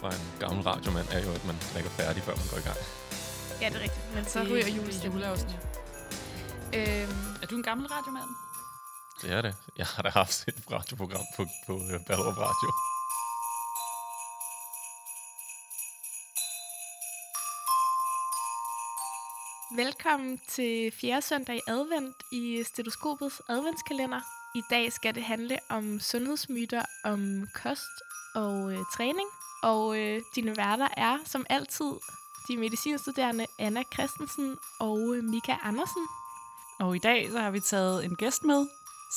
fra en gammel radiomand er jo, at man drikker færdig, før man går i gang. Ja, det er rigtigt. Men så Det- ryger er julestemningen. juleafsnit. Øhm, Er du en gammel radiomand? Det er det. Jeg har da haft et radioprogram på, på uh, Ballerup Radio. velkommen til fjerde søndag i advent i Stetoskopets adventskalender. I dag skal det handle om sundhedsmyter, om kost og øh, træning. Og øh, dine værter er som altid de medicinstuderende Anna Christensen og øh, Mika Andersen. Og i dag så har vi taget en gæst med,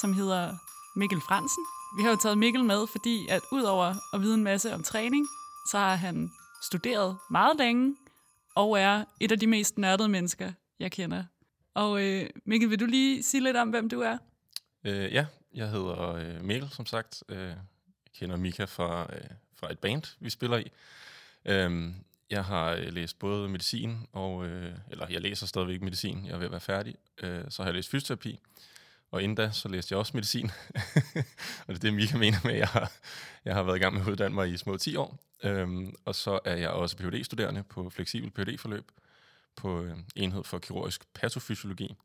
som hedder Mikkel Fransen. Vi har jo taget Mikkel med, fordi at udover at vide en masse om træning, så har han studeret meget længe og er et af de mest nørdede mennesker, jeg kender. Og øh, Mikkel, vil du lige sige lidt om, hvem du er? Uh, ja, jeg hedder uh, Mikkel, som sagt. Jeg kender Mika fra, øh, fra et band, vi spiller i. Øhm, jeg har øh, læst både medicin og... øh, eller jeg læser stadigvæk medicin. Jeg er ved at være færdig. Øh, så har jeg læst fysioterapi. Og inden da, så læste jeg også medicin. og det er det, Mika mener med, at jeg har, jeg har været i gang med at uddanne mig i små 10 år. Øhm, og så er jeg også Ph.D.-studerende på fleksibel Ph.D.-forløb på øh, enhed for kirurgisk patofysiologi.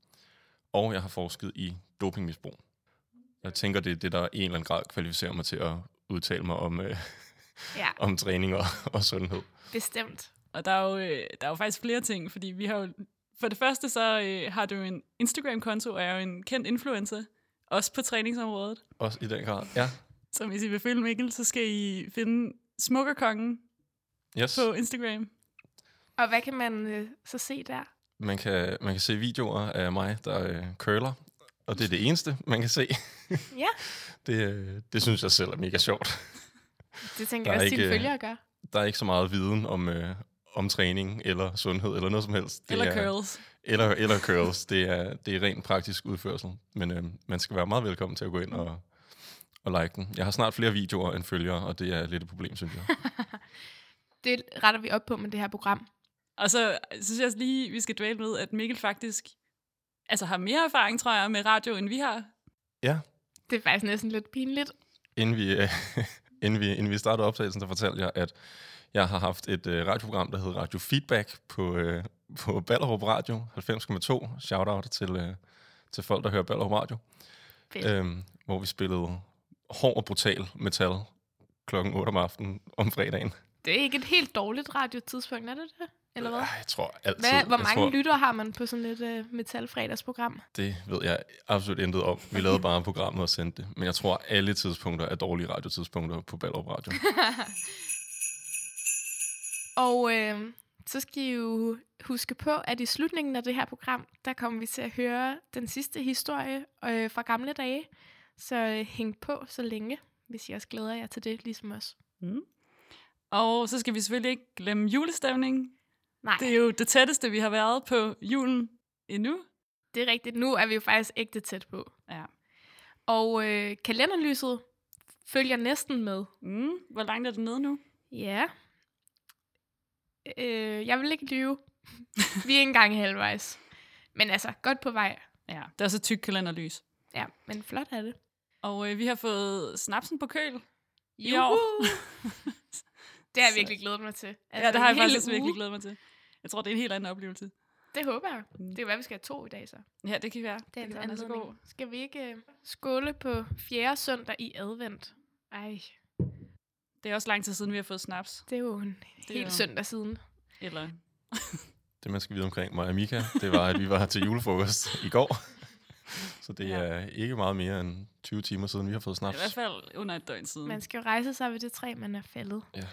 Og jeg har forsket i dopingmisbrug. Jeg tænker, det er det, der i en eller anden grad kvalificerer mig til at udtale mig om, øh, Ja, om træning og, og sundhed. bestemt. Og der er jo, øh, der er jo faktisk flere ting, fordi vi har jo... For det første så øh, har du en Instagram-konto, og er jo en kendt influencer, også på træningsområdet. Også i den grad. Ja. Så hvis I vil følge Mikkel, så skal I finde Smukkerkongen Yes. på Instagram. Og hvad kan man øh, så se der? Man kan, man kan se videoer af mig, der øh, curler. Og det er det eneste, man kan se. Ja, Det, øh, det synes jeg selv er mega sjovt. det tænker jeg er også, dine ikke, øh, følgere gør. Der er ikke så meget viden om, øh, om træning eller sundhed eller noget som helst. Det Eller er, curls. Eller, eller curls. Det er, det er rent praktisk udførsel. Men øh, man skal være meget velkommen til at gå ind og, og like den. Jeg har snart flere videoer end følgere, og det er lidt et problem, synes jeg. Det retter vi op på med det her program. Og så synes jeg også lige, vi skal dvæle med, at Mikkel faktisk altså har mere erfaring, tror jeg, med radio, end vi har. Ja, Det er faktisk næsten lidt pinligt. inden vi, øh, inden vi, inden vi startede optagelsen, der fortalte jeg, at jeg har haft et øh, radioprogram, der hedder Radio Feedback på, øh, på Ballerup Radio 90,2. Shoutout til, øh, til folk, der hører Ballerup Radio. Fedt. Øhm, hvor vi spillede hård og brutal metal klokken 8 om aftenen om fredagen. Det er ikke et helt dårligt radiotidspunkt, er det det? Eller hvad? Jeg tror altid... hvad hvor mange tror, lyttere har man på sådan et uh, metalfredagsprogram? Det ved jeg absolut intet om. Vi lavede bare programmet og sendte det. Men jeg tror, alle tidspunkter er dårlige radiotidspunkter på Ballerup Radio. Og øh, så skal I jo huske på, at i slutningen af det her program, der kommer vi til at høre den sidste historie øh, fra gamle dage. Så øh, hæng på så længe, hvis I også glæder jer til det, ligesom os. Mm. Og så skal vi selvfølgelig ikke glemme julestemning. Nej, Det er jo det tætteste, vi har været på julen endnu. det er rigtigt. Nu er vi jo faktisk ægte tæt på. Ja. Og øh, kalenderlyset følger næsten med. Mm. Hvor langt er det nede nu? Ja. Øh, jeg vil ikke lyve. vi er ikke engang halvvejs. Men altså, godt på vej. Ja, det er så tyk kalenderlys. Ja, men flot er det. Og øh, vi har fået snapsen på køl. År. Det har jeg virkelig glædet mig til. Altså, ja, det har jeg faktisk uge. virkelig glædet mig til. Jeg tror, det er en helt anden oplevelse. Det håber jeg. Mm. Det kan være, vi skal have to i dag så. Ja, det kan være. Det er kan en være, den er så god. Skal vi ikke uh, skåle på fjerde søndag i advent? Ej, Det er også lang tid siden, vi har fået snaps. det er jo en er hel jo- søndag siden. Eller Det, man skal vide omkring mig og Mika, det var, at vi var til julefrokost i går. Så det Ja. er ikke meget mere end 20 timer siden, vi har fået i snaps. hvert fald under et døgn siden. Man skal jo rejse sig ved det træ, man er faldet. Ja.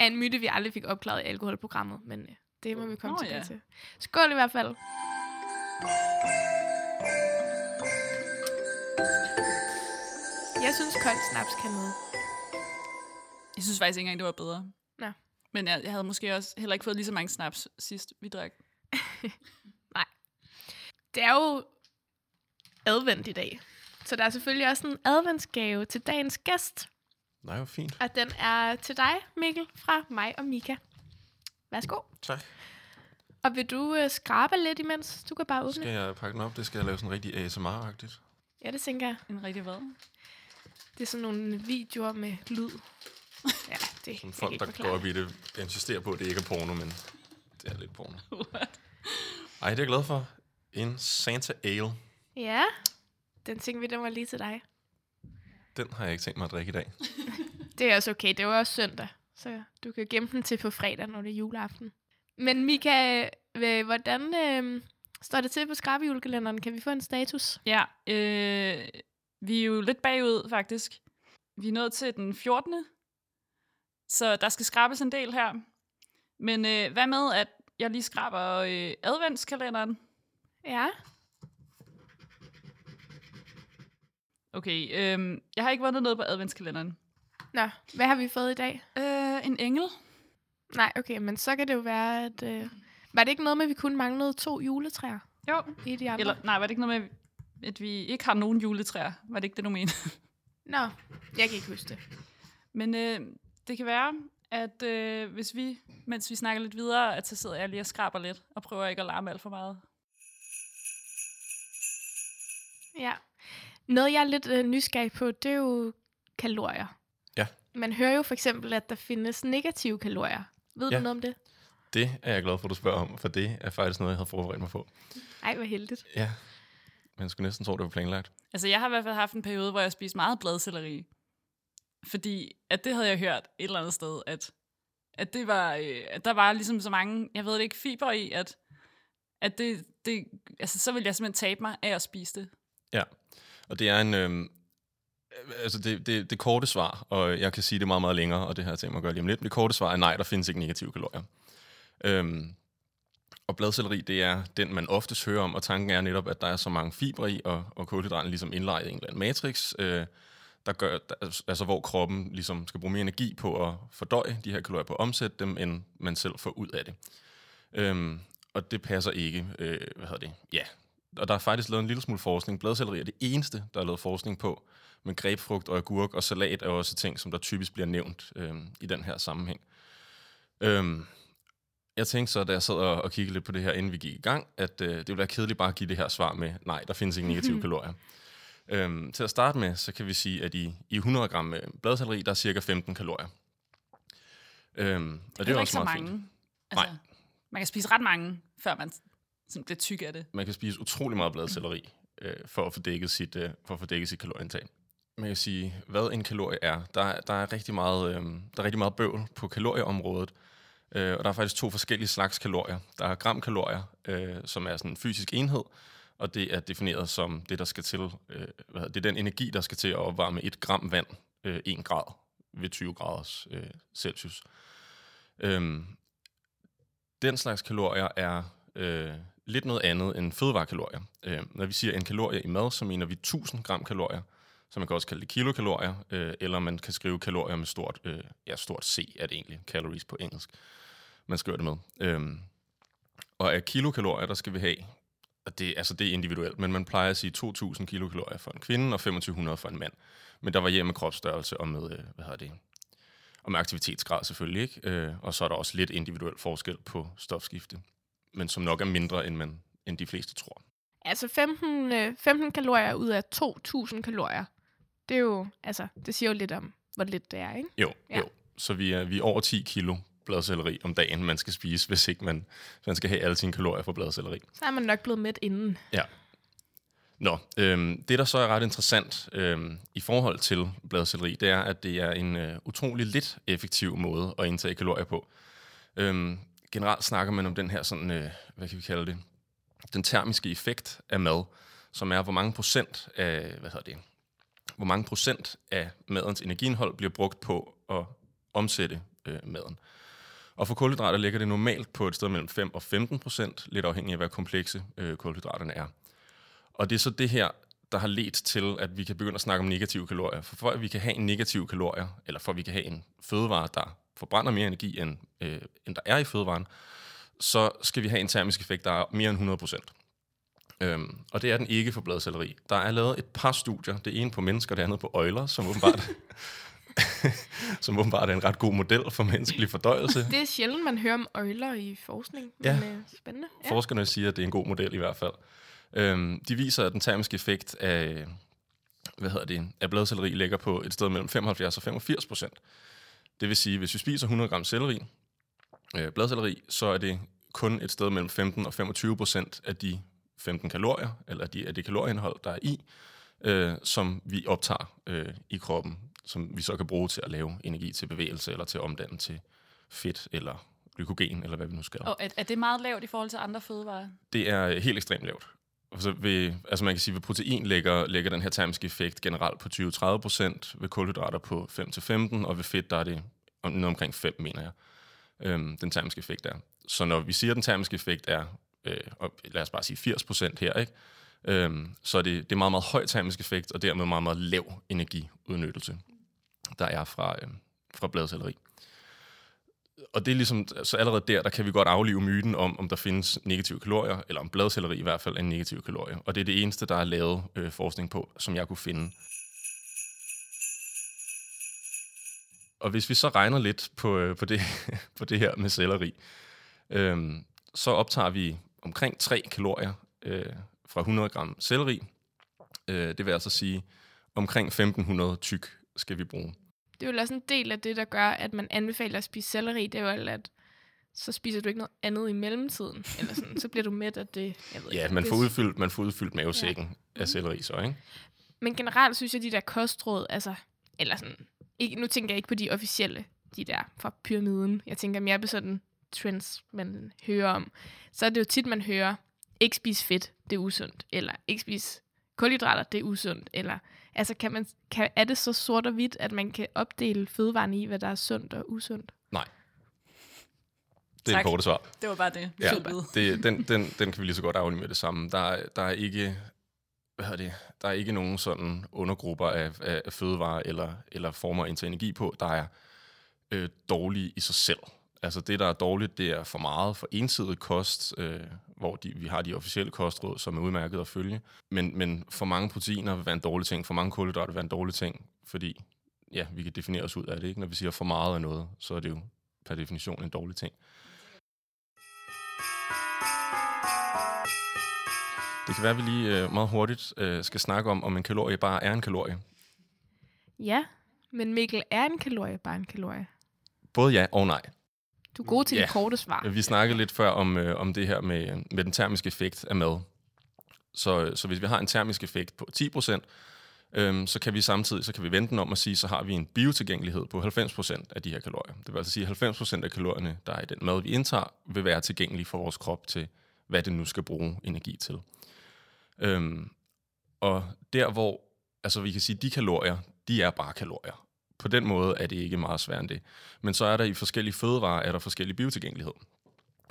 En myte, vi aldrig fik opklaret i alkoholprogrammet, men uh, det må vi komme Nå, tilbage ja. til. Skål i hvert fald. Jeg synes, kold snaps kan noget. Jeg synes faktisk ikke engang, det var bedre. Nå. Men jeg, jeg havde måske også heller ikke fået lige så mange snaps sidst, vi drak. Det er jo advent i dag. Så der er selvfølgelig også en adventsgave til dagens gæst. Nej, hvor fint. Og den er til dig, Mikkel, fra mig og Mika. Værsgo. Tak. Og vil du øh, skrabe lidt imens? Du kan bare åbne. Skal jeg pakke den op? Det skal jeg lave sådan rigtig ASMR-agtigt. Ja, det tænker jeg. En rigtig hvad? Det er sådan nogle videoer med lyd. Ja, det Som folk, der går op i det, insisterer på, at det ikke er porno, men det er lidt porno. What? Ej, det er jeg glad for. En Santa Ale. Ja, den tænkte vi, den var lige til dig. Den har jeg ikke tænkt mig at drikke i dag. Det er også okay, det var også søndag, så du kan gemme den til på fredag, når det er juleaften. Men Mika, øh, hvordan øh, står det til på skrabejulekalenderen? Kan vi få en status? Ja, øh, vi er jo lidt bagud, faktisk. Vi er nået til den 14. Så der skal skrabes en del her. Men øh, hvad med, at jeg lige skraber øh, adventskalenderen? Ja. Okay, øh, jeg har ikke vundet noget på adventskalenderen. Nå, hvad har vi fået i dag? Øh, en engel. Nej, okay, men så kan det jo være, at... Øh, var det ikke noget med, at vi kun manglede to juletræer Jo. i de andre? Eller, nej, var det ikke noget med, at vi ikke har nogen juletræer? Var det ikke det, du mente? Nå, jeg kan ikke huske det. Men øh, det kan være, at øh, hvis vi, mens vi snakker lidt videre, at så sidder jeg lige og skraber lidt, og prøver ikke at larme alt for meget. Ja. Noget, jeg er lidt øh, nysgerrig på, det er jo kalorier. Man hører jo for eksempel, at der findes negative kalorier. Ved Ja. du noget om det? Det er jeg glad for, at du spørger om, for det er faktisk noget, jeg havde forberedt mig på. Ej, hvor heldigt. Ja, man skulle næsten tro, det var planlagt. Altså, jeg har i hvert fald haft en periode, hvor jeg spiste meget bladcelleri. Fordi at det havde jeg hørt et eller andet sted, at, at, det var, øh, at der var ligesom så mange, jeg ved det ikke, fiber i, at, at det, det, altså, så ville jeg simpelthen tabe mig af at spise det. Ja, og det er en... Øhm, Øh, altså det, det, det korte svar, og jeg kan sige det meget, meget længere, og det her tema gør mig lige om lidt, men det korte svar er nej, der findes ikke negative kalorier. Øhm, og bladcelleri, det er den, man oftest hører om, og tanken er netop, at der er så mange fibre i, og, og kulhydraterne ligesom indlejret i en eller anden matrix, øh, der gør, der, altså, altså hvor kroppen ligesom skal bruge mere energi på at fordøje de her kalorier, på at omsætte dem, end man selv får ud af det. Øhm, og det passer ikke, øh, hvad hedder det, ja. Og der er faktisk lavet en lille smule forskning. Bladcelleri er det eneste, der er lavet forskning på, men grebfrugt og agurk og salat er også ting, som der typisk bliver nævnt øh, i den her sammenhæng. Øhm, jeg tænkte så, da jeg sad og, og kiggede lidt på det her, inden vi gik i gang, at øh, det ville være kedeligt bare at give det her svar med, nej, der findes ikke negative kalorier. Øhm, til at starte med, så kan vi sige, at i, i 100 gram øh, bladcelleri, der er cirka 15 kalorier. Øhm, og det er Heller også ikke så mange. fint. Altså, Nej. Man kan spise ret mange, før man sådan bliver tyk af det. Man kan spise utrolig meget bladcelleri øh, for, at få dækket sit, øh, for at få dækket sit kalorieindtag. Man kan sige, hvad en kalorie er. Der, der, er, rigtig meget, øh, der er rigtig meget bøvl på kalorieområdet. Øh, og der er faktisk to forskellige slags kalorier. Der er gramkalorier, øh, som er sådan en fysisk enhed, og det er defineret som det, der skal til. Øh, hvad hedder, det er den energi, der skal til at opvarme et gram vand øh, 1 grad ved 20 graders øh, Celsius. Øhm, den slags kalorier er øh, lidt noget andet end fødevarekalorier. Øh, når vi siger en kalorie i mad, så mener vi 1000 gram kalorier, som man kan også kalde det kilokalorier, øh, eller man kan skrive kalorier med stort, øh, ja, stort C er det egentlig, calories på engelsk. Man skriver det med. Øh, og af kilokalorier, der skal vi have, og det, altså det er individuelt, men man plejer at sige 2000 kilokalorier for en kvinde og 2500 for en mand. Men der varierer med kropsstørrelse og med, øh, hvad hedder det, og med aktivitetsgrad selvfølgelig, ikke? Øh, og så er der også lidt individuel forskel på stofskifte, men som nok er mindre, end, man, end de fleste tror. Altså 15, øh, 15 kalorier ud af 2.000 kalorier. Det er jo, altså, det siger jo lidt om, hvor lidt det er, ikke? Jo, Ja. ja. jo. Så vi er, vi er over 10 kilo bladcelleri om dagen, man skal spise, hvis ikke man, hvis man skal have alle sine kalorier fra bladcelleri. Så er man nok blevet mæt inden. Nå, øhm, det der så er ret interessant øhm, i forhold til bladcelleri, det er, at det er en øh, utrolig lidt effektiv måde at indtage kalorier på. Øhm, generelt snakker man om den her sådan, øh, hvad kan vi kalde det, den termiske effekt af mad, som er, hvor mange procent af, hvad hedder det, hvor mange procent af madens energiindhold bliver brugt på at omsætte øh, maden. Og for kulhydrater ligger det normalt på et sted mellem 5 og 15 procent, lidt afhængig af, hvad komplekse øh, kulhydraterne er. Og det er så det her, der har ledt til, at vi kan begynde at snakke om negative kalorier. For for at vi kan have en negativ kalorier, eller for at vi kan have en fødevare, der forbrænder mere energi, end, øh, end der er i fødevaren, så skal vi have en termisk effekt, der er mere end 100 procent. Øhm, og det er den ikke for bladcelleri. Der er lavet et par studier, det ene på mennesker, det andet på øjler, som åbenbart, som åbenbart er en ret god model for menneskelig fordøjelse. Det er sjældent, man hører om øjler i forskning, men Ja. øh, spændende. Ja. Forskerne siger, at det er en god model i hvert fald. Øhm, de viser, at den termiske effekt af, hvad hedder det, af bladcelleri ligger på et sted mellem 75 og 85 procent. Det vil sige, hvis vi spiser 100 gram selleri, øh, bladselleri, så er det kun et sted mellem 15 og 25 procent af de 15 kalorier, eller de, af det kalorieindhold, der er i, øh, som vi optager øh, i kroppen, som vi så kan bruge til at lave energi til bevægelse, eller til at omdanne til fedt, eller glykogen, eller hvad vi nu skal. Og er, er det meget lavt i forhold til andre fødevarer? Det er helt ekstremt lavt. Altså, ved, altså man kan sige, at ved protein ligger, ligger den her termiske effekt generelt på 20-30%, ved kulhydrater på 5-15, og ved fedt der er det noget omkring 5, mener jeg, øhm, den termiske effekt er. Så når vi siger, at den termiske effekt er, øh, og lad os bare sige 80% her, ikke? Øhm, så er det, det er meget, meget høj termisk effekt, og dermed meget, meget lav energiudnyttelse, der er fra, øh, fra bladcelleri og det er ligesom, så allerede der, der kan vi godt aflive myten om, om der findes negative kalorier, eller om bladcelleri i hvert fald er en negativ kalorie. Og det er det eneste, der er lavet øh, forskning på, som jeg kunne finde. Og hvis vi så regner lidt på, øh, på, det, på det her med selleri, øh, så optager vi omkring 3 kalorier øh, fra 100 gram selleri. Øh, det vil altså sige, omkring 1500 tyk skal vi bruge det er jo også en del af det, der gør, at man anbefaler at spise selleri. Det er jo, at så spiser du ikke noget andet i mellemtiden. Eller sådan, så bliver du mæt af det. Jeg ved ja, ikke, man, får udfyldt, man får udfyldt mavesækken ja. af selleri så, ikke? Men generelt synes jeg, de der kostråd, altså, eller sådan, ikke, nu tænker jeg ikke på de officielle, de der fra pyramiden. Jeg tænker mere på sådan trends, man hører om. Så er det jo tit, man hører, ikke spise fedt, det er usundt. Eller ikke spise kulhydrater, det er usundt. Eller Altså, kan man, kan, er det så sort og hvidt, at man kan opdele fødevarene i, hvad der er sundt og usundt? Nej. Det er tak. det korte svar. Det var bare det. Ja, det den, den, den kan vi lige så godt aflige med det samme. Der, der er ikke hvad det, der er ikke nogen sådan undergrupper af, af, af fødevarer eller, eller former at energi på, der er øh, dårlige i sig selv. Altså det, der er dårligt, det er for meget for ensidig kost, øh, hvor de, vi har de officielle kostråd, som er udmærket at følge. Men, men for mange proteiner vil være en dårlig ting, for mange kulhydrater vil være en dårlig ting, fordi ja, vi kan definere os ud af det. Ikke? Når vi siger for meget af noget, så er det jo per definition en dårlig ting. Det kan være, at vi lige øh, meget hurtigt øh, skal snakke om, om en kalorie bare er en kalorie. Ja, men Mikkel, er en kalorie bare en kalorie? Både ja og nej. Du er god til ja. de korte svar. Vi snakkede lidt før om, øh, om det her med, med den termiske effekt af mad. Så, så hvis vi har en termisk effekt på 10%, øhm, så kan vi samtidig så kan vi vente den om at sige, så har vi en biotilgængelighed på 90% af de her kalorier. Det vil altså sige, at 90% af kalorierne, der er i den mad, vi indtager, vil være tilgængelige for vores krop til, hvad det nu skal bruge energi til. Øhm, og der hvor, altså vi kan sige, de kalorier, de er bare kalorier på den måde er det ikke meget sværere end det. Men så er der i forskellige fødevarer, er der forskellige biotilgængelighed.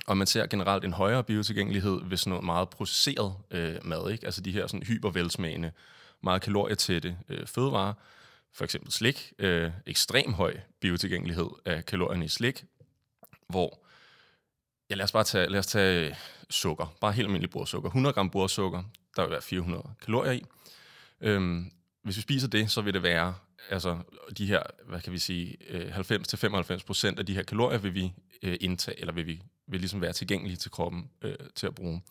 Og man ser generelt en højere biotilgængelighed ved sådan noget meget processeret øh, mad. Ikke? Altså de her sådan hypervelsmagende, meget kalorietætte øh, fødevarer. For eksempel slik. Øh, ekstrem høj biotilgængelighed af kalorierne i slik. Hvor, ja lad os bare tage, lad os tage sukker. Bare helt almindelig bordsukker. 100 gram bordsukker, der vil være 400 kalorier i. Øhm, hvis vi spiser det, så vil det være altså de her, hvad kan vi sige, øh, 90-95 procent af de her kalorier vil vi øh, indtage, eller vil vi vil ligesom være tilgængelige til kroppen øh, til at bruge.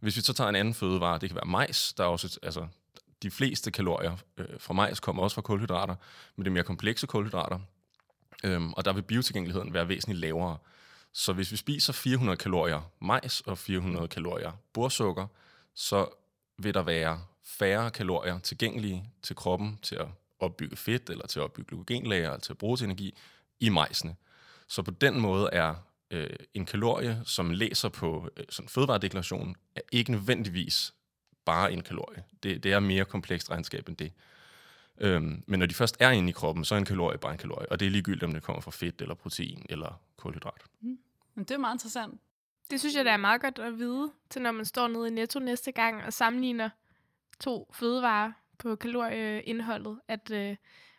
Hvis vi så tager en anden fødevare, det kan være majs, der er også, altså de fleste kalorier øh, fra majs kommer også fra kulhydrater, men det er mere komplekse kulhydrater, øhm, og der vil biotilgængeligheden være væsentligt lavere. Så hvis vi spiser 400 kalorier majs og 400 kalorier borsukker, så vil der være færre kalorier tilgængelige til kroppen til at opbygge fedt, eller til at opbygge glykogenlager, eller til at bruge til energi i majsene. Så på den måde er øh, en kalorie, som læser på øh, sådan fødevaredeklarationen, er ikke nødvendigvis bare en kalorie. Det, det er mere komplekst regnskab end det. Øhm, men når de først er inde i kroppen, så er en kalorie bare en kalorie. Og det er ligegyldigt, om det kommer fra fedt, eller protein, eller kulhydrat. Mm. Men det er meget interessant. Det synes jeg, det er meget godt at vide, til når man står nede i Netto næste gang og sammenligner to fødevarer på kalorieindholdet, at øh,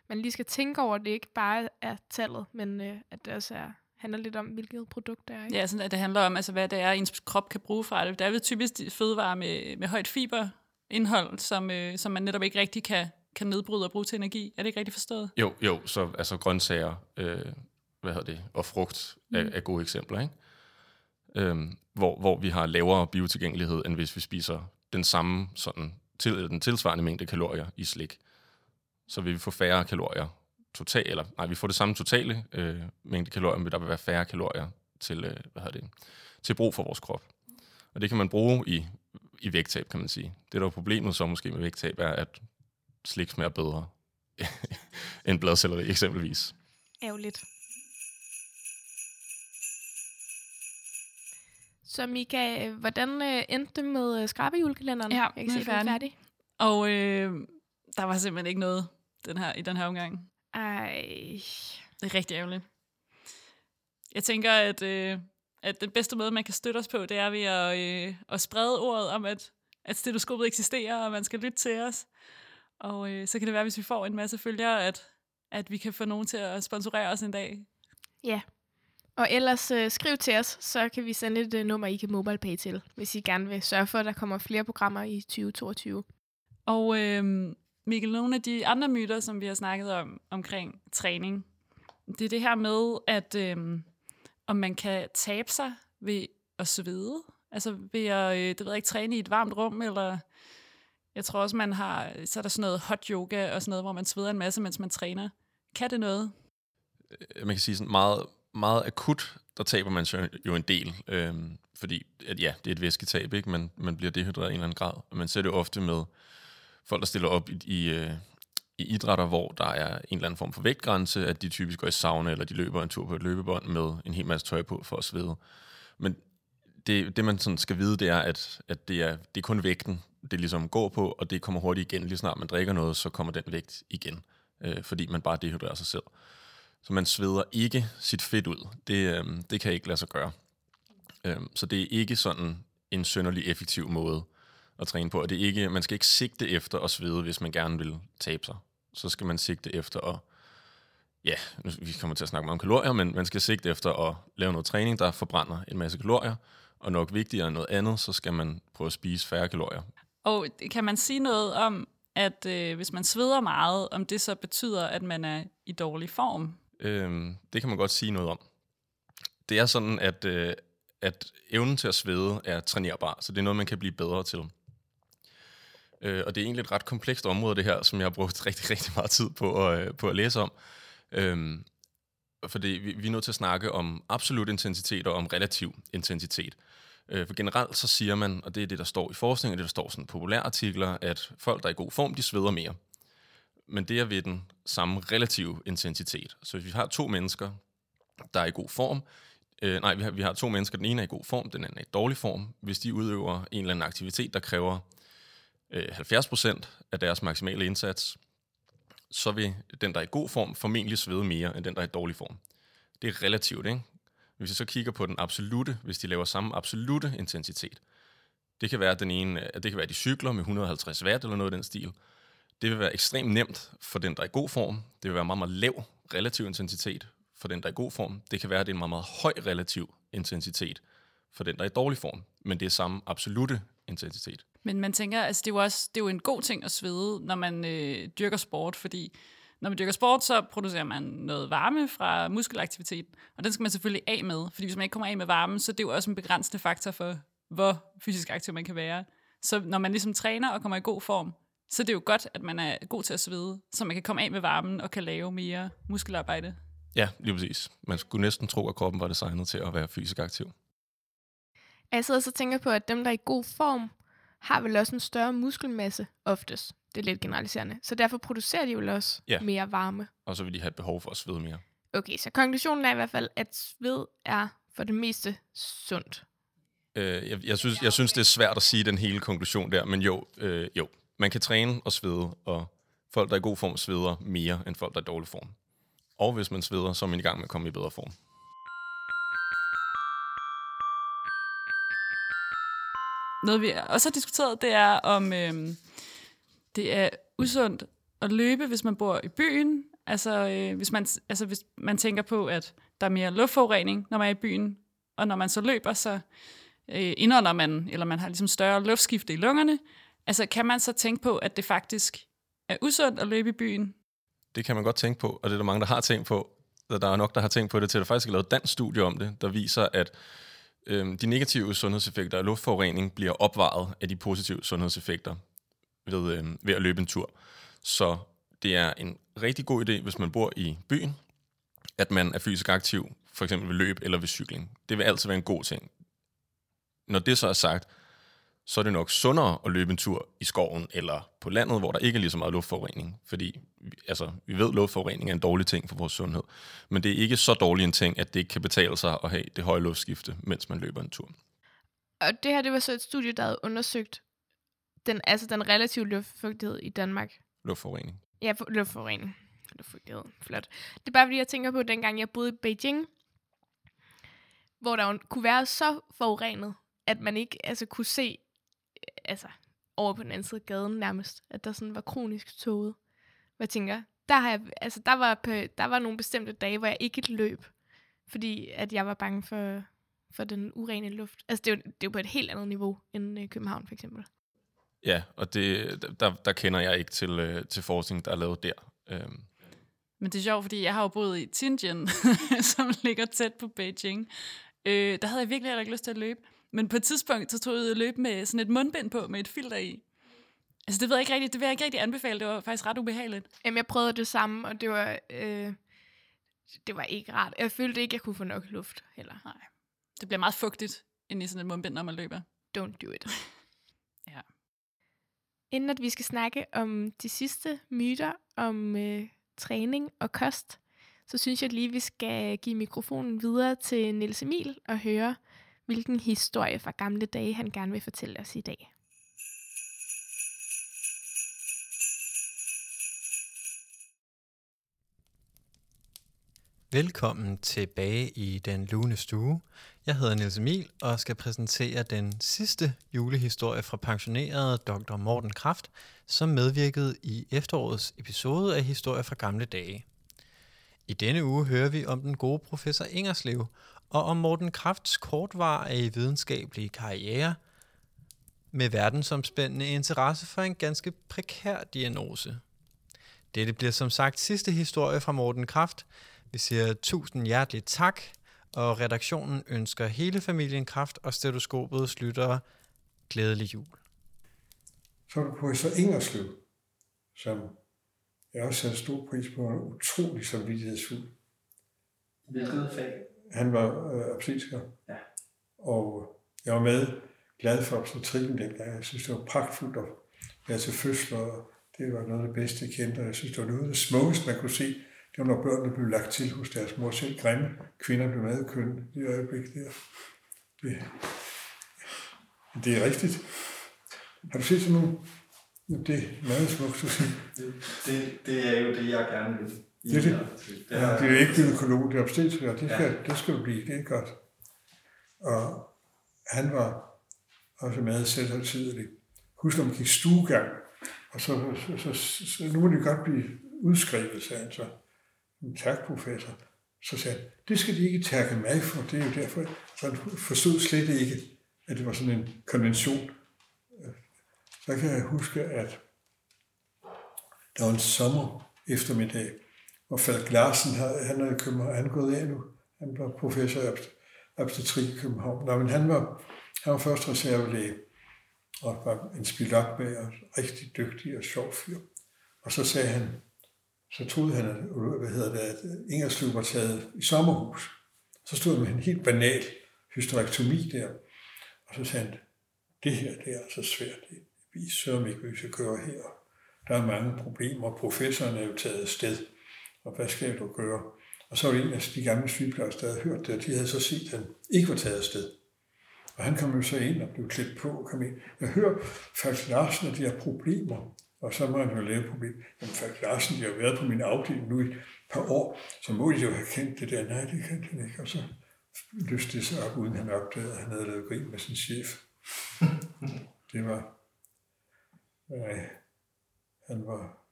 man lige skal tænke over, at det ikke bare er tallet, men øh, at det også er, handler lidt om, hvilket produkt det er. Ikke? Ja, sådan at det handler om, altså, hvad det er, ens krop kan bruge fra det. Der er vel typisk fødevarer med, med højt fiberindhold, som, øh, som man netop ikke rigtig kan, kan nedbryde og bruge til energi. Er det ikke rigtigt forstået? Jo, jo, så altså grøntsager øh, hvad hedder det, og frugt er, mm. er gode eksempler, ikke? Øhm, hvor, hvor vi har lavere biotilgængelighed, end hvis vi spiser den samme sådan til, den tilsvarende mængde kalorier i slik. Så vil vi få færre kalorier totalt, eller nej, vi får det samme totale øh, mængde kalorier, men der vil være færre kalorier til, øh, hvad hedder det, til brug for vores krop. Og det kan man bruge i, i vægttab, kan man sige. Det, der er problemet så måske med vægttab, er, at slik smager bedre end bladcelleri eksempelvis. Ærgerligt. Så Mika, hvordan øh, endte det med øh, skrabejulekalenderen? Ja, Jeg kan se, færdig. færdig. Og øh, der var simpelthen ikke noget den her, i den her omgang. Ej. Det er rigtig ærgerligt. Jeg tænker, at, øh, at den bedste måde, man kan støtte os på, det er ved at, øh, at sprede ordet om, at, at stetoskopet eksisterer, og man skal lytte til os. Og øh, så kan det være, hvis vi får en masse følgere, at, at vi kan få nogen til at sponsorere os en dag. Ja. Og ellers øh, skriv til os, så kan vi sende et øh, nummer, I kan MobilePay til, hvis I gerne vil sørge for, at der kommer flere programmer i 2022. Og øh, Mikkel, nogle af de andre myter, som vi har snakket om omkring træning, det er det her med, at øh, om man kan tabe sig ved at svede. Altså ved at, øh, det ved jeg ikke, træne i et varmt rum, eller jeg tror også, man har, så er der sådan noget hot yoga og sådan noget, hvor man sveder en masse, mens man træner. Kan det noget? man kan sige sådan meget, meget akut, der taber man jo en del, øhm, fordi at ja, det er et væsketab, ikke? Man, man bliver dehydreret i en eller anden grad. Man ser det ofte med folk, der stiller op i, i, øh, i idrætter, hvor der er en eller anden form for vægtgrænse, at de typisk går i sauna, eller de løber en tur på et løbebånd med en hel masse tøj på for at svede. Men det, det man sådan skal vide, det er, at, at det, er, det er kun vægten, det ligesom går på, og det kommer hurtigt igen. Lige snart man drikker noget, så kommer den vægt igen, øh, fordi man bare dehydrerer sig selv. Så man sveder ikke sit fedt ud. Det, øh, det kan ikke lade sig gøre. Øh, så det er ikke sådan en sønderlig effektiv måde at træne på. Og det er ikke, man skal ikke sigte efter at svede, hvis man gerne vil tabe sig. Så skal man sigte efter at, ja, nu, vi kommer til at snakke meget om kalorier, men man skal sigte efter at lave noget træning, der forbrænder en masse kalorier. Og nok vigtigere end noget andet, så skal man prøve at spise færre kalorier. Og kan man sige noget om, at øh, hvis man sveder meget, om det så betyder, at man er i dårlig form? Øh, det kan man godt sige noget om. Det er sådan, at, øh, at evnen til at svede er trænerbar, så det er noget, man kan blive bedre til. Øh, og det er egentlig et ret komplekst område, det her, som jeg har brugt rigtig, rigtig meget tid på at, øh, på at læse om. Øh, fordi vi, vi er nødt til at snakke om absolut intensitet og om relativ intensitet. Øh, for generelt så siger man, og det er det, der står i forskning, og det, der står i sådan populære artikler, at folk, der er i god form, de sveder mere. Men det er ved den samme relative intensitet. Så hvis vi har to mennesker, der er i god form, øh, nej, vi har, vi har to mennesker, den ene er i god form, den anden er i dårlig form. Hvis de udøver en eller anden aktivitet, der kræver øh, 70% af deres maksimale indsats, så vil den, der er i god form, formentlig svede mere end den, der er i dårlig form. Det er relativt, ikke? Hvis vi så kigger på den absolute, hvis de laver samme absolute intensitet, det kan være, at den ene, det kan være, at de cykler med 150 watt eller noget af den stil. Det vil være ekstremt nemt for den, der er i god form. Det vil være meget, meget lav relativ intensitet for den, der er i god form. Det kan være, at det er en meget, meget høj relativ intensitet for den, der er i dårlig form. Men det er samme absolute intensitet. Men man tænker, altså det er jo også det er jo en god ting at svede, når man øh, dyrker sport, fordi når man dyrker sport, så producerer man noget varme fra muskelaktivitet, og den skal man selvfølgelig af med, fordi hvis man ikke kommer af med varmen, så det er jo også en begrænsende faktor for, hvor fysisk aktiv man kan være. Så når man ligesom træner og kommer i god form, så det er jo godt, at man er god til at svede, så man kan komme af med varmen og kan lave mere muskelarbejde. Ja, lige præcis. Man skulle næsten tro, at kroppen var designet til at være fysisk aktiv. Jeg sidder så tænker på, at dem, der er i god form, har vel også en større muskelmasse oftest. Det er lidt generaliserende. Så derfor producerer de jo også Ja. mere varme. Og så vil de have et behov for at svede mere. Okay, så konklusionen er i hvert fald, at sved er for det meste sundt. Øh, jeg, jeg, synes, jeg synes, det er svært at sige den hele konklusion der, men jo, øh, jo. Man kan træne og svede, og folk, der er i god form, sveder mere end folk, der er i dårlig form. Og hvis man sveder, så er man i gang med at komme i bedre form. Noget vi også har diskuteret, det er om øhm, det er usundt at løbe, hvis man bor i byen. Altså, øh, hvis, man, altså hvis man tænker på, at der er mere luftforurening, når man er i byen, og når man så løber, så øh, indånder man, eller man har ligesom større luftskifte i lungerne. Altså, kan man så tænke på, at det faktisk er usundt at løbe i byen? Det kan man godt tænke på, og det er der mange, der har tænkt på. Der er nok, der har tænkt på det til, at der faktisk er lavet et dansk studie om det, der viser, at øhm, de negative sundhedseffekter af luftforurening bliver opvejet af de positive sundhedseffekter ved, øhm, ved at løbe en tur. Så det er en rigtig god idé, hvis man bor i byen, at man er fysisk aktiv, for eksempel ved løb eller ved cykling. Det vil altid være en god ting. Når det så er sagt, så er det nok sundere at løbe en tur i skoven eller på landet, hvor der ikke er lige så meget luftforurening. Fordi altså, vi ved, at luftforurening er en dårlig ting for vores sundhed. Men det er ikke så dårlig en ting, at det ikke kan betale sig at have det høje luftskifte, mens man løber en tur. Og det her, det var så et studie, der havde undersøgt den, altså den relative luftfugtighed i Danmark. Luftforurening. Ja, for, luftforurening. Luftfugtighed. Flot. Det er bare fordi, jeg tænker på, dengang jeg boede i Beijing, hvor der kunne være så forurenet, at man ikke altså, kunne se altså, over på den anden side af gaden nærmest, at der sådan var kronisk tåget. Hvad jeg tænker, der, har jeg, altså, der, var på, der var nogle bestemte dage, hvor jeg ikke løb, fordi at jeg var bange for, for den urene luft. Altså, det er, jo, det er jo på et helt andet niveau end øh, København, for eksempel. Ja, og det, der, der kender jeg ikke til, øh, til forskning, der er lavet der. Øhm. Men det er sjovt, fordi jeg har jo boet i Tianjin, som ligger tæt på Beijing. Øh, der havde jeg virkelig ikke lyst til at løbe. Men på et tidspunkt, så tog jeg ud og løb med sådan et mundbind på, med et filter i. Altså, det ved jeg ikke rigtigt, det vil jeg ikke rigtig anbefale. Det var faktisk ret ubehageligt. Jamen, jeg prøvede det samme, og det var, øh, det var ikke rart. Jeg følte ikke, jeg kunne få nok luft heller. Nej. Det bliver meget fugtigt ind i sådan et mundbind, når man løber. Don't do it. ja. Inden at vi skal snakke om de sidste myter om øh, træning og kost, så synes jeg lige, vi skal give mikrofonen videre til Niels Emil og høre, hvilken historie fra gamle dage han gerne vil fortælle os i dag. Velkommen tilbage i den lune stue. Jeg hedder Niels Emil og skal præsentere den sidste julehistorie fra pensionerede Dr. Morten Kraft, som medvirkede i efterårets episode af Historie fra gamle dage. I denne uge hører vi om den gode professor Ingerslev og om Morten Krafts kortvarige videnskabelige karriere med verdensomspændende interesse for en ganske prekær diagnose. Dette bliver som sagt sidste historie fra Morten Kraft. Vi siger tusind hjerteligt tak, og redaktionen ønsker hele familien Kraft og stetoskopet lyttere glædelig jul. Så er der professor Ingerslev, som jeg også sætter stor pris på, en utrolig samvittighedsfuld. Hvilket fag? Han var øh, obstetriker. Ja. Og jeg var med glad for obstetrikken dengang. Jeg synes, det var pragtfuldt at være til fødsler. Det var noget af det bedste, jeg kendte. Og jeg synes, det var noget af det smukkeste, man kunne se. Det var, når børnene blev lagt til hos deres mor. Selv grimme kvinder blev meget kønne i øjeblik der. Det, det er rigtigt. Har du set sådan nogle? Det er meget smukt, du siger. Det, det, det er jo det, jeg gerne vil. Det er det. Ja, det er ikke gynækolog, det er obstetriker. Det skal, ja. det skal du blive, det er godt. Og han var også meget selvhøjtidelig. Husk, når man gik stuegang, og så, så, så, så, så nu må det godt blive udskrevet, sagde han så. Tak, professor. Så sagde han, det skal de ikke takke mig for, det er jo derfor. Så han forstod slet ikke, at det var sådan en konvention. Så kan jeg huske, at der var en sommer eftermiddag, og Falk Larsen, han er i København, han er gået af nu. Han var professor i obstetrik i København. Nå, men han var, han var først reservelæge, og var en spilok med, og rigtig dygtig og sjov fyr. Og så sagde han, så troede han, at, hvad hedder det, at Ingerslev var taget i sommerhus. Så stod han med en helt banal hysterektomi der. Og så sagde han, det her, det er altså svært. Vi sørger ikke, hvad vi skal gøre her. Der er mange problemer. Professoren er jo taget sted og hvad skal du gøre? Og så var det en af de gamle sygeplejersker, der havde hørt det, og de havde så set, at han ikke var taget afsted. Og han kom jo så ind og blev klædt på og kom ind. Jeg hører Falk Larsen, at de har problemer, og så må han jo lave problem. Jamen Falk Larsen, de har været på min afdeling nu i et par år, så må de jo have kendt det der. Nej, det kendte han ikke. Og så løste det sig op, uden han opdagede, at han havde lavet grin med sin chef. det var... Nej, han var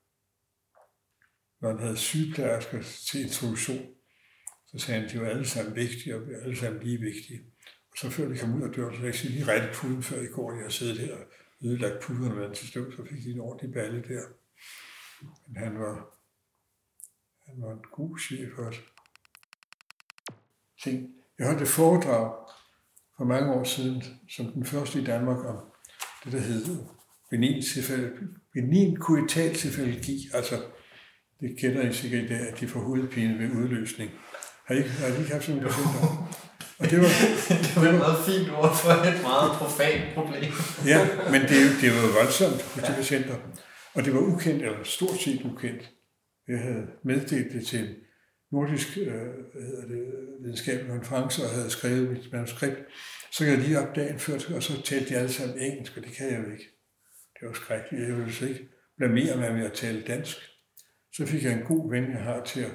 når han havde sygeplejersker til introduktion, så sagde han, at de var alle sammen vigtige, og alle sammen lige vigtige. Og så før de kom ud af døren, så jeg ikke lige rettet puden før i går, jeg sad siddet her og ødelagt puderne med til støv, så fik de en ordentlig balle der. Men han var, han var en god chef også. Tænk, jeg holdt et foredrag for mange år siden, som den første i Danmark, om det, der hed benin, benin kuital altså det kender I sikkert i dag, at de får hovedpine ved udløsning. Har I, ikke- har I ikke haft sådan nogle patienter? Og det var, Det var et meget fint ord for et meget profant problem. Ja, men det, er jo- det var voldsomt hos de patienter. Og det var ukendt, eller stort set ukendt. Jeg havde meddelt det til en nordisk øh, hedder det, videnskabelig konference og havde skrevet mit manuskript. Så jeg lige op dagen før, og så talte de alle sammen engelsk, og det kan jeg jo ikke. Det var skrækkeligt. Jeg ville ikke blamere mig med at tale dansk. Så fik jeg en god ven, jeg har til at...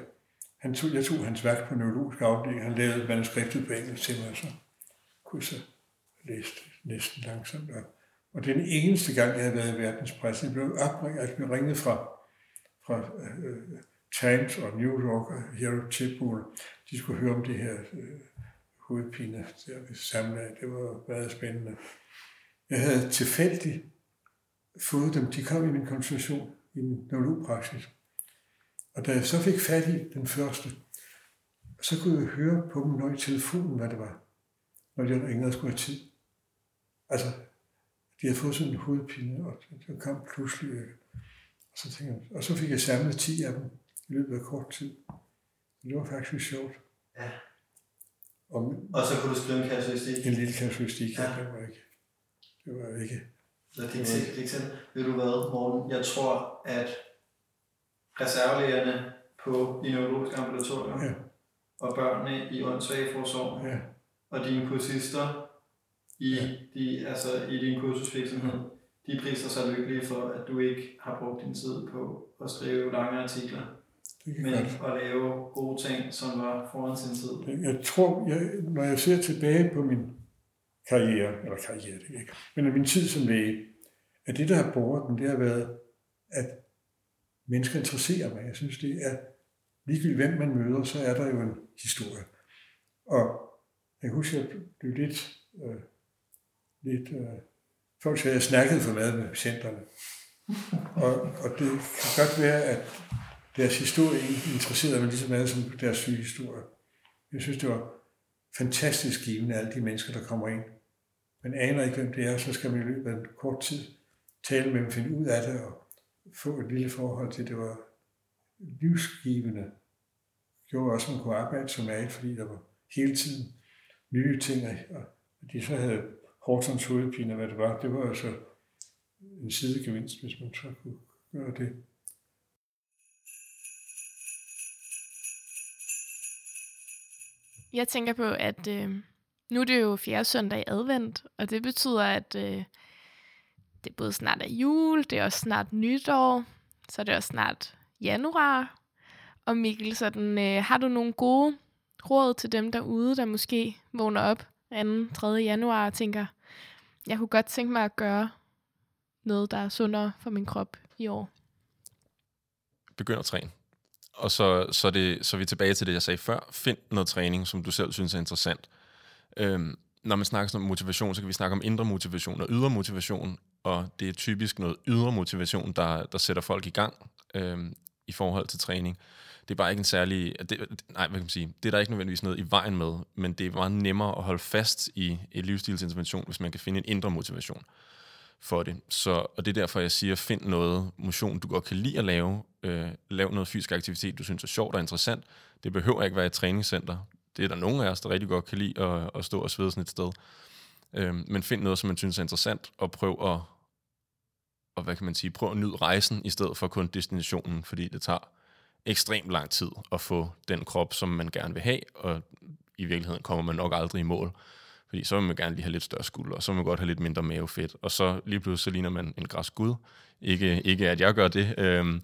Han tog, jeg tog hans værk på neurologisk afdeling. Han lavede manuskriptet på engelsk til mig, så kunne jeg så læse det næsten langsomt op. Og den eneste gang, jeg havde været i verdenspressen. Jeg blev, opringet, jeg ringet fra, fra øh, Times og New York og Herald Tribune. De skulle høre om det her øh, hovedpine, der vi samlede. Det var meget spændende. Jeg havde tilfældigt fået dem. De kom i min konsultation i min neurologpraksis. Og da jeg så fik fat i den første, så kunne jeg høre på dem, når i telefonen, hvad det var, når de ringede skulle have tid. Altså, de havde fået sådan en hovedpine, og det kom pludselig. øh, Og så, tænkte jeg, og så fik jeg samlet 10 af dem i løbet af kort tid. Det var faktisk sjovt. Ja. Og Og så kunne du skrive en kasuistik. en lille kasuistik, ja. Ja. det var ikke. Det var ikke. Så det er ikke det er ikke sådan. Ved du hvad, Morten? Jeg tror, at reservelægerne på de neurologiske ambulatorier Ja. og børnene i åndssvageforsorg Ja. og dine kursister i, Ja. de, altså i din kursusvirksomhed, de priser sig lykkelige for, at du ikke har brugt din tid på at skrive lange artikler, men godt. at lave gode ting, som var foran sin tid. Jeg tror, jeg, når jeg ser tilbage på min karriere, eller karriere, det ikke, men min tid som læge, at det, der har båret mig, det har været, at mennesker interesserer mig. Jeg synes, det er ligegyldigt, hvem man møder, så er der jo en historie. Og jeg husker, jeg blev lidt, øh, lidt øh, folk sagde, at jeg snakkede for meget med patienterne. Og, og det kan godt være, at deres historie interesserede mig lige så meget som deres syge historie. Jeg synes, det var fantastisk givende, alle de mennesker, der kommer ind. Man aner ikke, hvem det er, så skal man i løbet af en kort tid tale med dem, finde ud af det og få et lille forhold til, det var livsgivende. Det gjorde også, at man kunne arbejde som alt, fordi der var hele tiden nye ting, og de så havde Hortons hovedpine, hvad det var, det var altså en sidegevinst, hvis man så kunne gøre det. Jeg tænker på, at øh, nu er det jo fjerde søndag i advent, og det betyder, at øh, det både snart er jul, det er også snart nytår, så er det også snart januar. Og Mikkel, sådan, øh, har du nogle gode råd til dem derude, der måske vågner op 2. 3. januar og tænker, jeg kunne godt tænke mig at gøre noget, der er sundere for min krop i år? Begynd at træne. Og så, så, det, så er vi tilbage til det, jeg sagde før. Find noget træning, som du selv synes er interessant. Øhm, når man snakker om motivation, så kan vi snakke om indre motivation og ydre motivation. Og det er typisk noget ydre motivation, der, der sætter folk i gang øh, i forhold til træning. Det er bare ikke en særlig... Det, nej, hvad kan man sige? Det er der ikke nødvendigvis noget i vejen med, men det er meget nemmere at holde fast i et livsstilsintervention, hvis man kan finde en indre motivation for det. Så, og det er derfor, jeg siger, find noget motion, du godt kan lide at lave. Øh, lav noget fysisk aktivitet, du synes er sjovt og interessant. Det behøver ikke være et træningscenter. Det er der nogen af os, der rigtig godt kan lide at, at stå og svede sådan et sted. Øh, men find noget, som man synes er interessant, og prøv at, og hvad kan man sige, prøv at nyde rejsen, i stedet for kun destinationen, fordi det tager ekstremt lang tid at få den krop, som man gerne vil have, og i virkeligheden kommer man nok aldrig i mål. Fordi så vil man gerne lige have lidt større skulder, og så vil man godt have lidt mindre mavefedt, og så lige pludselig så ligner man en græsk gud. Ikke, ikke at jeg gør det, øhm,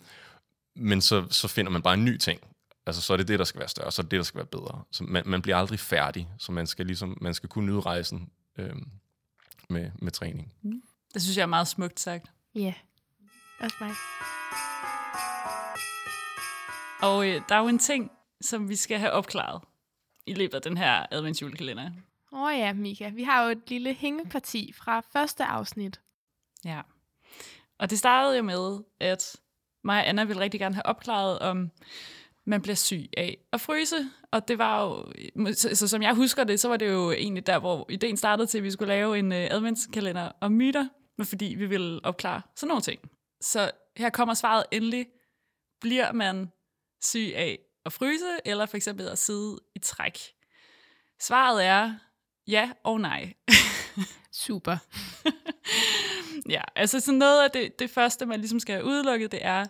men så, så finder man bare en ny ting. Altså så er det det, der skal være større, så er det det, der skal være bedre. Så man, man bliver aldrig færdig, så man skal, ligesom, man skal kunne nyde rejsen øhm, med, med træning. Det synes jeg er meget smukt sagt. Ja, yeah. også mig. Og øh, der er jo en ting, som vi skal have opklaret i løbet af den her adventsjulekalender. Åh oh ja, Mika, vi har jo et lille hængeparti fra første afsnit. Ja. Og det startede jo med, at mig og Anna ville rigtig gerne have opklaret, om man bliver syg af at fryse. Og det var jo, så, så som jeg husker det, så var det jo egentlig der, hvor ideen startede til, at vi skulle lave en uh, adventskalender om myter, men fordi vi ville opklare sådan nogle ting. Så her kommer svaret endelig. Bliver man syg af at fryse, eller for eksempel at sidde i træk? Svaret er ja og nej. Super. ja, altså sådan noget af det, det første, man ligesom skal have udelukket, det er,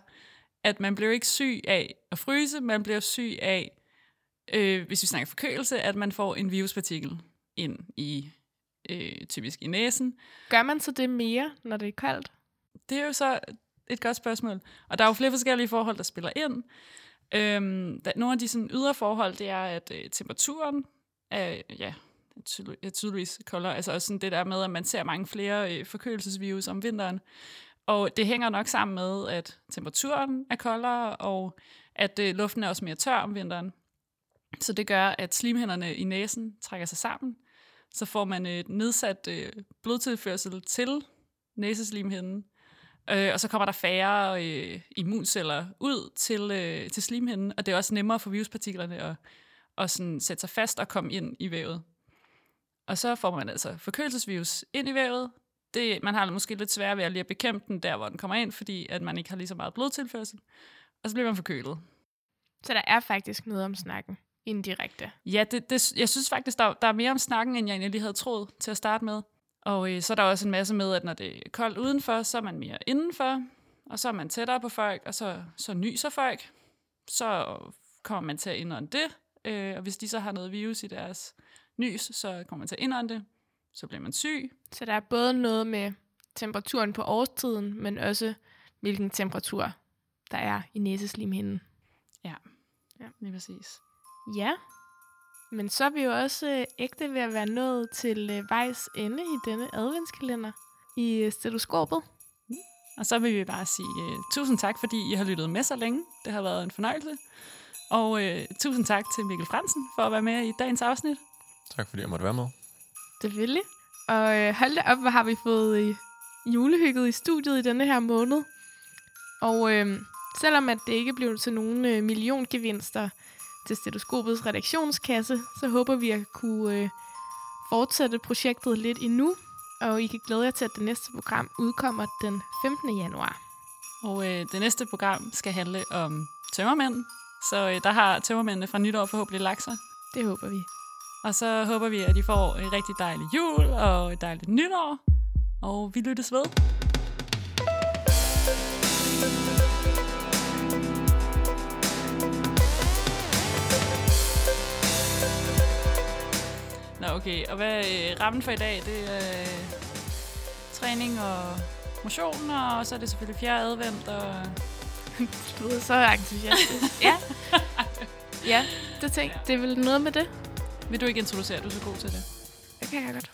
at man bliver ikke syg af at fryse, man bliver syg af, øh, hvis vi snakker forkølelse, at man får en viruspartikel ind i, øh, typisk i næsen. Gør man så det mere, når det er koldt? Det er jo så et godt spørgsmål. Og der er jo flere forskellige forhold, der spiller ind. Øhm, der, nogle af de sådan, ydre forhold, det er, at øh, temperaturen er, ja, tydelig, er tydeligvis koldere. Altså også sådan det der med, at man ser mange flere øh, forkølelsesvirus om vinteren. Og det hænger nok sammen med, at temperaturen er koldere, og at øh, luften er også mere tør om vinteren. Så det gør, at slimhænderne i næsen trækker sig sammen. Så får man et nedsat øh, blodtilførsel til næseslimhinden, øh, og så kommer der færre øh, immunceller ud til, øh, til slimhinden, og det er også nemmere for viruspartiklerne at, at sådan sætte sig fast og komme ind i vævet. Og så får man altså forkølelsesvirus ind i vævet. Det, man har måske lidt svært ved at lige at bekæmpe den der, hvor den kommer ind, fordi at man ikke har lige så meget blodtilførsel. Og så bliver man forkølet. Så der er faktisk noget om snakken indirekte. Ja, det, det, jeg synes faktisk, der, der er mere om snakken, end jeg egentlig lige havde troet til at starte med. Og øh, så er der også en masse med, at når det er koldt udenfor, så er man mere indenfor, og så er man tættere på folk, og så, så nyser folk. Så kommer man til at indånde det, øh, og hvis de så har noget virus i deres nys, så kommer man til at indånde det. Så bliver man syg. Så der er både noget med temperaturen på årstiden, men også hvilken temperatur der er i næseslimhinden. Ja, ja. lige præcis. Ja, men så er vi jo også øh, ægte ved at være nået til øh, vejs ende i denne adventskalender i øh, stetoskopet. Og så vil vi bare sige uh, tusind tak, fordi I har lyttet med så længe. Det har været en fornøjelse. Og uh, tusind tak til Mikkel Fransen for at være med i dagens afsnit. Tak fordi jeg måtte være med. Selvfølgelig. Og øh, hold da op, hvor har vi fået øh, julehygget i studiet i denne her måned. Og øh, selvom at det ikke blev til nogen øh, milliongevinster til stetoskopets redaktionskasse, så håber vi at kunne øh, fortsætte projektet lidt endnu. Og I kan glæde jer til, at det næste program udkommer den 15. januar. Og øh, det næste program skal handle om tømmermænd. Så øh, der har tømmermændene fra nytår forhåbentlig lagt sig. Det håber vi. Og så håber vi, at I får en rigtig dejlig jul og et dejligt nytår. Og vi lyttes ved. Nå, okay. Og hvad er øh, rammen for i dag? Det er øh, træning og motion, og så er det selvfølgelig fjerde advent. Og... Du er så entusiastisk. ja. ja, det tænkte Det er vel noget med det. Vil du ikke introducere? Du er så god til det. Det kan jeg godt.